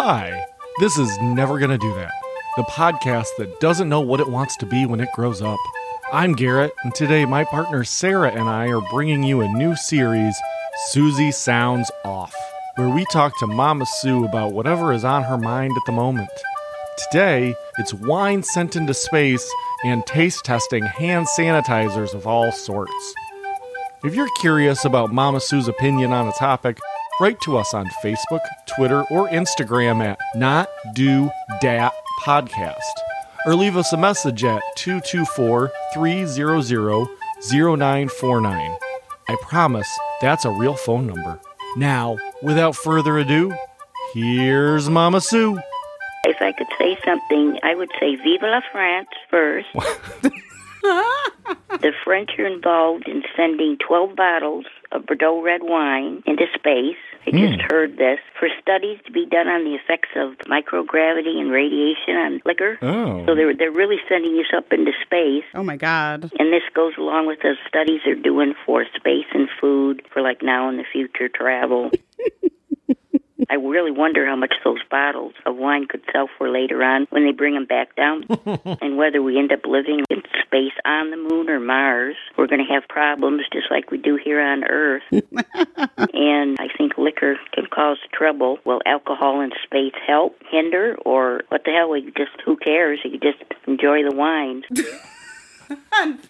Hi, this is Never Gonna Do That, the podcast that doesn't know what it wants to be when it grows up. I'm Garrett, and today my partner Sarah and I are bringing you a new series, Susie Sounds Off, where we talk to Mama Sue about whatever is on her mind at the moment. Today, it's wine sent into space and taste testing hand sanitizers of all sorts. If you're curious about Mama Sue's opinion on a topic, write to us on Facebook, Twitter, or Instagram at Not Do Dat Podcast, or leave us a message at 224 300 0949. I promise that's a real phone number. Now, without further ado, here's Mama Sue. If I could say something, I would say Vive la France first. the French are involved in sending 12 bottles of Bordeaux red wine into space. I just hmm. heard this for studies to be done on the effects of microgravity and radiation on liquor. Oh. So they're they're really sending us up into space, Oh my God. and this goes along with the studies they're doing for space and food for like now and the future travel. I really wonder how much those bottles of wine could sell for later on when they bring them back down, and whether we end up living in space on the moon or Mars. We're going to have problems just like we do here on Earth. and I think liquor can cause trouble. Will alcohol in space help, hinder, or what the hell? We just who cares? You just enjoy the wine.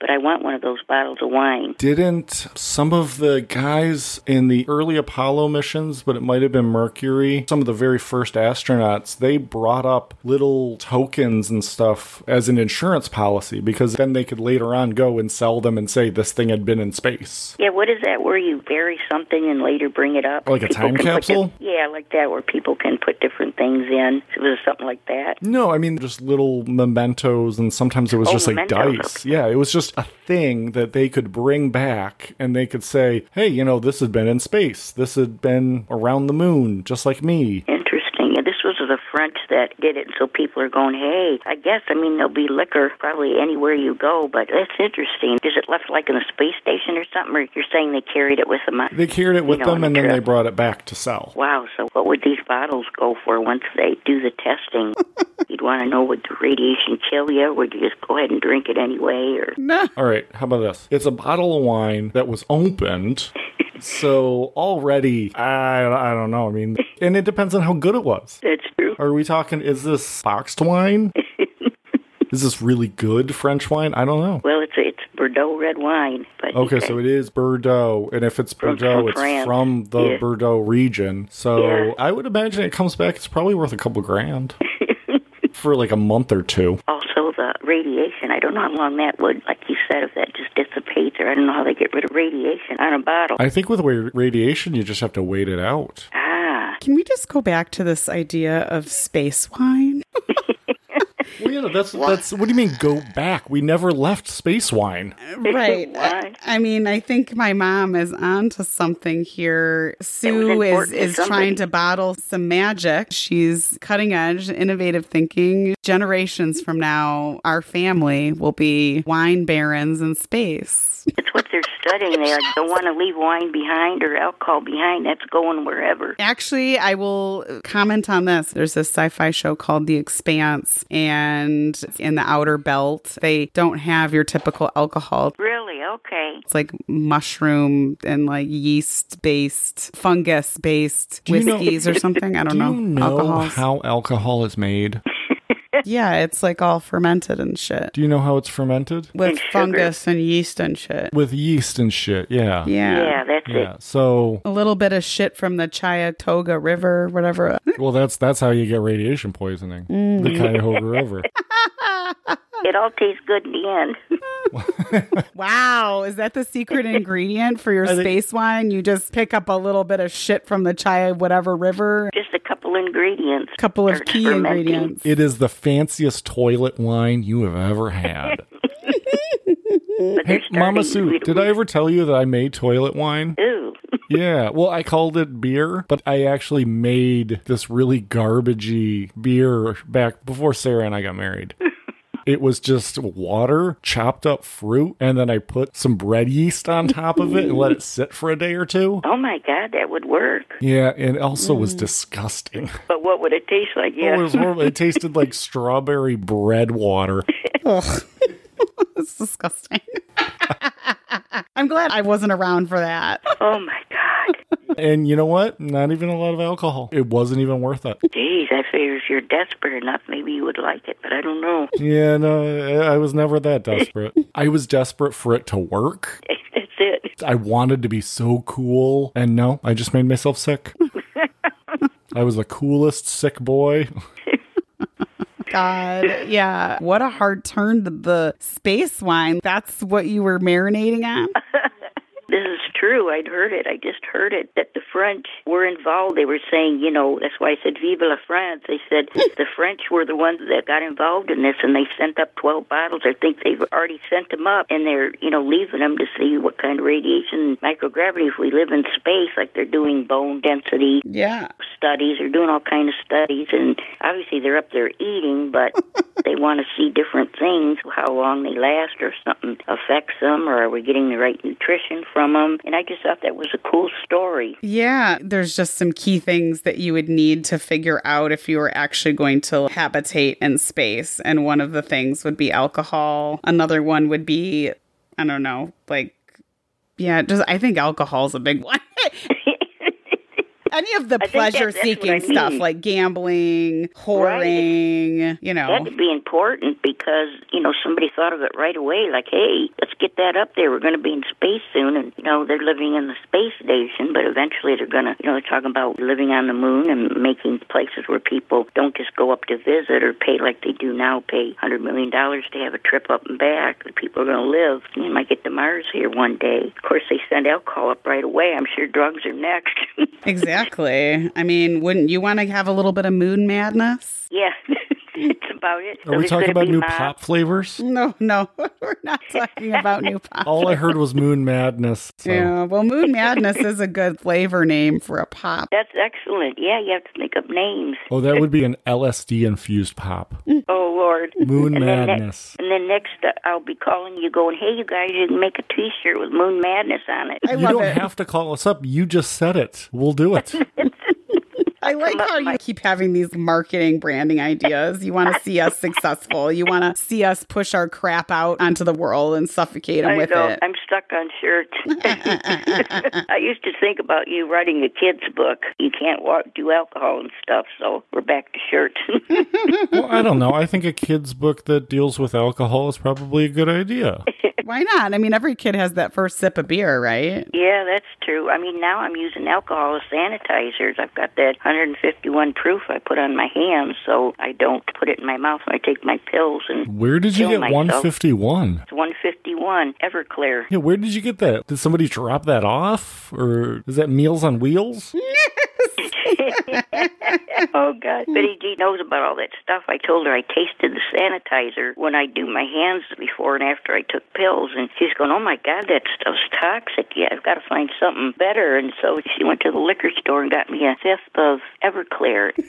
but I want one of those bottles of wine. Didn't some of the guys in the early Apollo missions, but it might have been Mercury, some of the very first astronauts, they brought up little tokens and stuff as an insurance policy because then they could later on go and sell them and say this thing had been in space. Yeah, what is that where you bury something and later bring it up? Like a time capsule? di- yeah, like that where people can put different things in. It was something like that. No, I mean just little mementos, and sometimes it was Oh, just like mementos, dice. Yeah, it was just a thing that they could bring back, and they could say, "Hey, you know, this had been in space. This had been around the moon, just like me." Interesting. Yeah, this was the French that did it, so people are going, hey, I guess, I mean, there'll be liquor probably anywhere you go, but that's interesting. Is it left like in a space station or something, or you're saying they carried it with them? on- They carried it with You know, them, and the then they brought it back to sell. Wow, so what would these bottles go for once they do the testing? You'd want to know would the radiation kill you, or would you just go ahead and drink it anyway, or No. All right, how about this? It's a bottle of wine that was opened. So already, I, I don't know. I mean, and it depends on how good it was. that's true. Are we talking, is this boxed wine? is this really good French wine? I don't know. Well, it's it's Bordeaux red wine, but Okay, so it is Bordeaux, and if it's Bordeaux, from it's France. from the Yeah. Bordeaux region. So Yeah. I would imagine it comes back. It's probably worth a couple grand for like a month or two. also the radiation. I don't know how long that would, like you said, if that just or I don't know how they get rid of radiation on a bottle. I think with radiation, you just have to wait it out. ah, Can we just go back to this idea of space wine? Well, yeah, that's that's. What do you mean go back? We never left space wine. right. I, I mean, I think my mom is onto something here. Sue is, important to is trying to bottle some magic. She's cutting edge, innovative thinking. Generations from now, our family will be wine barons in space. it's what they're studying. there. like, don't want to leave wine behind or alcohol behind. That's going wherever. Actually, I will comment on this. There's a sci fi show called The Expanse, and in the outer belt, they don't have your typical alcohol. Really? Okay. It's like mushroom and like yeast based, fungus based Do you know- whiskeys or something. I don't Do know. you know Alcohols. how alcohol is made? yeah, it's like all fermented and shit Do you know how it's fermented? with And sugar. fungus and yeast and shit. With yeast and shit. Yeah. Yeah. Yeah, that's Yeah. it. So, A little bit of shit from the Chiatoga River, whatever. well, that's that's how you get radiation poisoning. The mm. Cuyahoga River. It all tastes good in the end. Wow, is that the secret ingredient for your think- space wine? You just pick up a little bit of shit from the Chia whatever river, Just a couple ingredients. a couple of key fermenting. ingredients. It is the fanciest toilet wine you have ever had. But hey, Mama starting- Sue, did I ever tell you that I made toilet wine? Ooh. Yeah, well, I called it beer, but I actually made this really garbagey beer back before Sarah and I got married. It was just water, chopped up fruit, and then I put some bread yeast on top of it and let it sit for a day or two. Oh my God, that would work. Yeah, and it also was mm. disgusting. But what would it taste like? Oh, Yeah. it was horrible. It tasted like strawberry bread water. Ugh. it's disgusting. I'm glad I wasn't around for that. oh my God. And you know what? Not even a lot of alcohol. It wasn't even worth it. Geez, I figure if you're desperate enough, maybe you would like it, but I don't know. Yeah, no, I was never that desperate. I was desperate for it to work. That's it. I wanted to be so cool, and no, I just made myself sick. I was the coolest sick boy. God, yeah. What a hard turn to the space wine. That's what you were marinating on? This is true. I'd heard it. I just heard it that the French were involved. They were saying, you know, that's why I said Vive la France. They said hmm. the French were the ones that got involved in this and they sent up 12 bottles. I think they've already sent them up and they're, you know, leaving them to see what kind of radiation, microgravity, if we live in space, like they're doing bone density Yeah. studies. They're doing all kind of studies and obviously they're up there eating, but they want to see different things, how long they last or something affects them or are we getting the right nutrition from them. And I just thought that was a cool story. Yeah, there's just some key things that you would need to figure out if you were actually going to habitate in space. And one of the things would be alcohol. Another one would be, I don't know, like, yeah, just I think alcohol's a big one. Any of the I think that- pleasure seeking stuff mean. like gambling, whoring, you know. That would be important because, you know, somebody thought of it right away, like, hey, let's get that up there. We're going to be in space soon. And, you know, they're living in the space station, but eventually they're going to, you know, they're talking about living on the moon and making places where people don't just go up to visit or pay like they do now, pay $100 million to have a trip up and back. The people are going to live. You might get to Mars here one day. Of course, they send alcohol up right away. I'm sure drugs are next. Exactly. I mean, wouldn't you want to have a little bit of moon madness? yeah. it's about it. Are we talking about new mobs. pop flavors? No, no, we're not talking about new pop. All I heard was Moon Madness. So. Yeah, well, Moon Madness is a good flavor name for a pop. That's excellent. Yeah, you have to think up names. Oh, that would be an LSD infused pop. Oh Lord. Moon And then ne- Madness. and then next, uh, I'll be calling you, going, "Hey, you guys, you can make a T-shirt with Moon Madness on it." I You love don't it. have to call us up. You just said it. We'll do it. I like come up how my- you keep having these marketing branding ideas. You want to see us successful. You want to see us push our crap out onto the world and suffocate them I with know. it. I'm stuck on shirts. I used to think about you writing a kid's book. You can't wa do alcohol and stuff, so we're back to shirts. well, I don't know. I think a kid's book that deals with alcohol is probably a good idea. Why not? I mean, every kid has that first sip of beer, right? yeah, that's true. I mean, now I'm using alcohol as sanitizers. I've got that 151 proof I put on my hands, so I don't put it in my mouth when I take my pills. And Where did you get myself. 151? it's 151 Everclear. Yeah, where did you get that? Did somebody drop that off? Or is that Meals on Wheels? oh God, Betty Jean knows about all that stuff. I told her I tasted the sanitizer when I do my hands before and after I took pills, and she's going, "Oh my God, that stuff's toxic. Yeah, I've got to find something better." And so she went to the liquor store and got me a fifth of Everclear.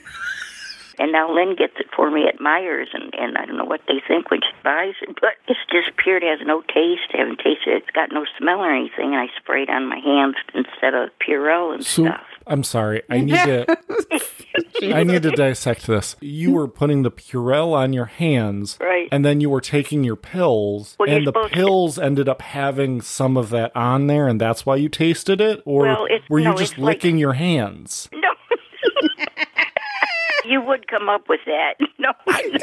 And now Lynn gets it for me at Meijer, and, and I don't know what they think when she buys it, but it's just pure. It has no taste. I haven't tasted it. It's got no smell or anything, and I spray it on my hands instead of Purell and So stuff. I'm sorry. I need to I need to dissect this. You were putting the Purell on your hands, Right. And then you were taking your pills, Well, and the supposed to- pills ended up having some of that on there, and that's why you tasted it, or Well, were you no, just it's like- licking your hands? No. you would come up with that. No, no.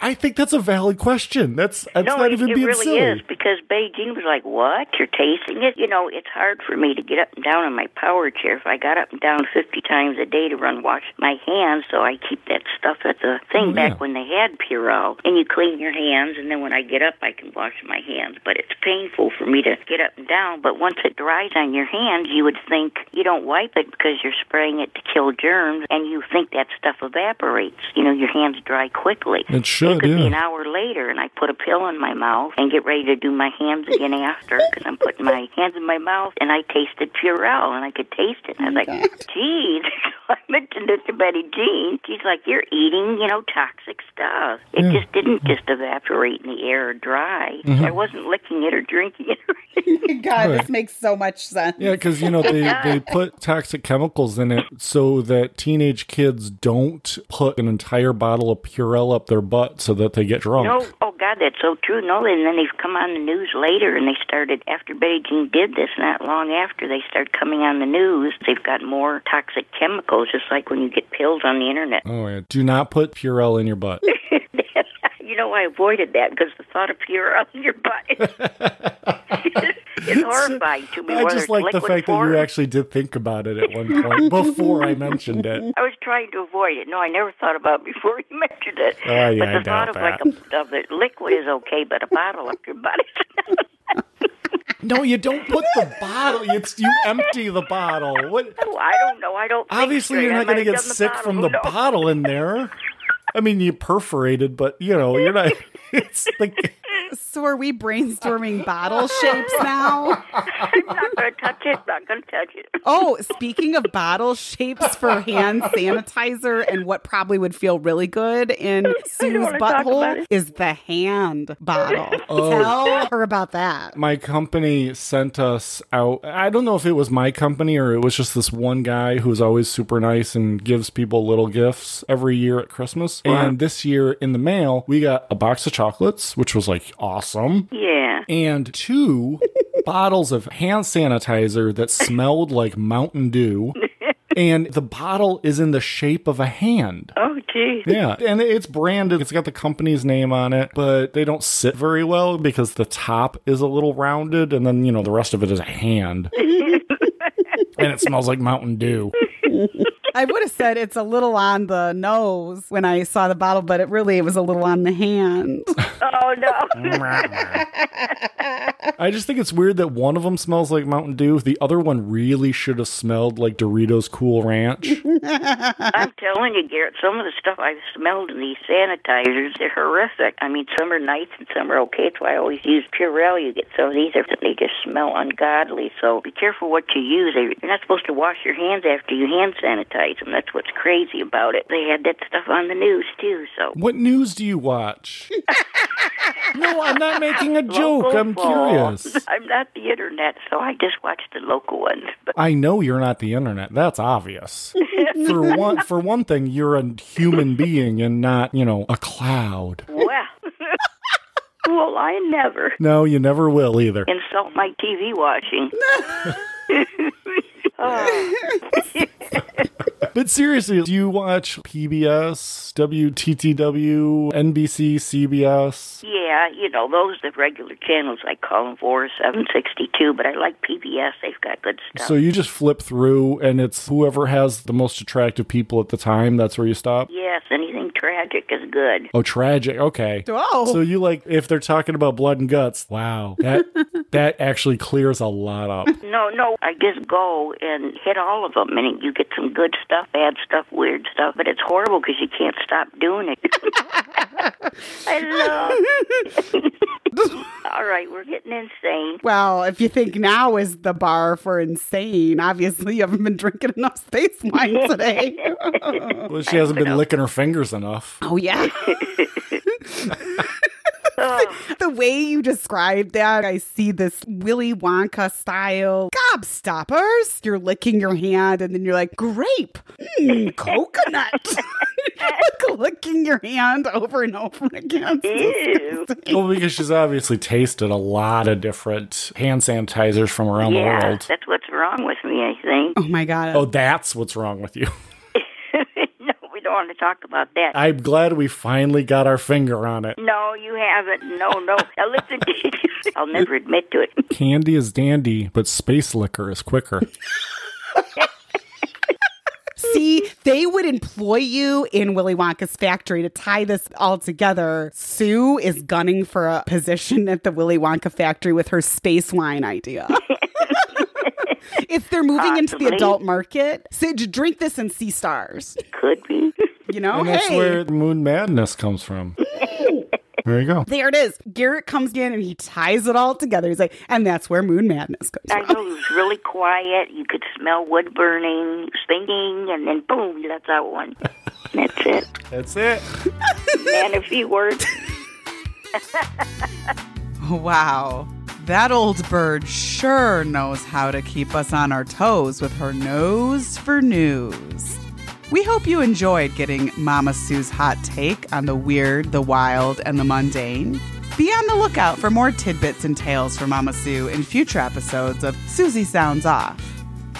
I think that's a valid question. That's that's no, not it, even it being really silly. is because Betty Jean was like, "What? You're tasting it?" You know, it's hard for me to get up and down in my power chair. If I got up and down 50 times a day to run wash my hands, so I keep that stuff at the thing Oh, back yeah. when they had Purell, and you clean your hands, and then when I get up, I can wash my hands. But it's painful for me to get up and down. But once it dries on your hands, you would think you don't wipe it because you're spraying it to kill germs, and you think that stuff evaporates. You know, your hands dry quickly. It should, It could be an hour later, and I put a pill in my mouth and get ready to do my hands again after because I'm putting my hands in my mouth, and I tasted Purell, and I could taste it. And I was oh like, geez. I mentioned it to Betty Jean. She's like, you're eating, you know, toxic stuff. It just didn't just evaporate in the air or dry. Mm-hmm. I wasn't licking it or drinking it. God, this makes so much sense. Yeah, because you know they they put toxic chemicals in it so that teenage kids don't put an entire bottle of Purell up their butt so that they get drunk. No, oh God, that's so true. No, and then they've come on the news later, and they started after Betty Jean did this. Not long after, they started coming on the news. They've got more toxic chemicals, just like when you get pills on the internet. Oh yeah, do not put Purell in your butt. you know, I avoided that because the thought of Purell in your butt is horrifying to me. I just like the fact that you actually did think about it at one point before I mentioned it. I was trying to avoid it. No, I never thought about it before you mentioned it. Oh, yeah, but I the thought doubt of like a, of the liquid is okay, but a bottle up your butt is No, you don't put the bottle. It's you empty the bottle. What? Oh, I don't know. I don't. Obviously, you're not going to get sick from the knows? bottle in there. I mean, you perforated, but you know, you're not. It's like So are we brainstorming bottle shapes now? I'm not going to touch it. Not going to touch it. Oh, speaking of bottle shapes for hand sanitizer and what probably would feel really good in Sue's wanna talk about butthole is the hand bottle. Oh. Tell her about that. my company sent us out. I don't know if it was my company or it was just this one guy who's always super nice and gives people little gifts every year at Christmas. And this year in the mail, we got a box of chocolates, which was like awesome. Yeah. and two bottles of hand sanitizer that smelled like Mountain Dew. And the bottle is in the shape of a hand. Oh, geez. Yeah. And it's branded. It's got the company's name on it, but they don't sit very well because the top is a little rounded and then, you know, the rest of it is a hand. and it smells like Mountain Dew. I would have said it's a little on the nose when I saw the bottle, but it really it was a little on the hand. Oh no. I just think it's weird that one of them smells like Mountain Dew. The other one really should have smelled like Doritos Cool Ranch. I'm telling you, Garrett, some of the stuff I've smelled in these sanitizers, they're horrific. I mean, some are nice and some are okay. That's why I always use Purell. You get some of these, are- they just smell ungodly. So be careful what you use. You're not supposed to wash your hands after you hand sanitize them. That's what's crazy about it. They had that stuff on the news, too. So What news do you watch? no, I'm not making a joke. Local I'm curious. I'm not the internet, so I just watch the local ones. But I know you're not the internet. That's obvious. For one for one thing, you're a human being and not, you know, a cloud. well, well, I never No, you never will either. insult my TV watching. Oh, But seriously, do you watch PBS, WTTW, NBC, CBS? yeah, you know those are the regular channels. I call them for, seven sixty two, but I like PBS. They've got good stuff. So you just flip through and it's whoever has the most attractive people at the time, that's where you stop? yes, anything tragic is good. Oh, tragic. Okay. Oh. So you like if they're talking about blood and guts. Wow. That that actually clears a lot up. No, no, I just go and hit all of them, and you get some good stuff, bad stuff, weird stuff. But it's horrible because you can't stop doing it. I love. all right, we're getting insane. Well, if you think now is the bar for insane, obviously you haven't been drinking enough space wine today. Well, she hasn't been licking her fingers enough. oh yeah. the way you describe that, I see this Willy Wonka style gobstoppers. You're licking your hand and then you're like, grape, mm, coconut. like licking your hand over and over again. Ew. Well, because she's obviously tasted a lot of different hand sanitizers from around the world. that's what's wrong with me. I think. Oh my God. Oh, that's what's wrong with you. No, don't want to talk about that. I'm glad we finally got our finger on it. no, you haven't. No, no. Now listen, I'll never admit to it. Candy is dandy, but space liquor is quicker. See, they would employ you in Willy Wonka's factory to tie this all together. Sue is gunning for a position at the Willy Wonka factory with her space wine idea. If they're moving ah, into the adult market, Sid, drink this and see stars. Could be. You know, and that's hey, where Moon Madness comes from. There you go. There it is. Garrett comes in and he ties it all together. He's like, and that's where Moon Madness comes I from. know it was really quiet. You could smell wood burning, singing, and then boom, he lets out one. That's it. That's it. Man, a few words. Wow. That old bird sure knows how to keep us on our toes with her nose for news. We hope you enjoyed getting Mama Sue's hot take on the weird, the wild, and the mundane. Be on the lookout for more tidbits and tales from Mama Sue in future episodes of Susie Sounds Off.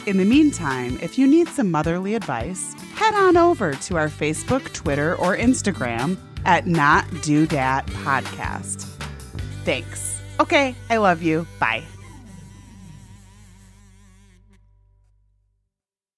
In the meantime, if you need some motherly advice, head on over to our Facebook, Twitter, or Instagram at Not Do Dat Podcast. Thanks. Okay, I love you. Bye.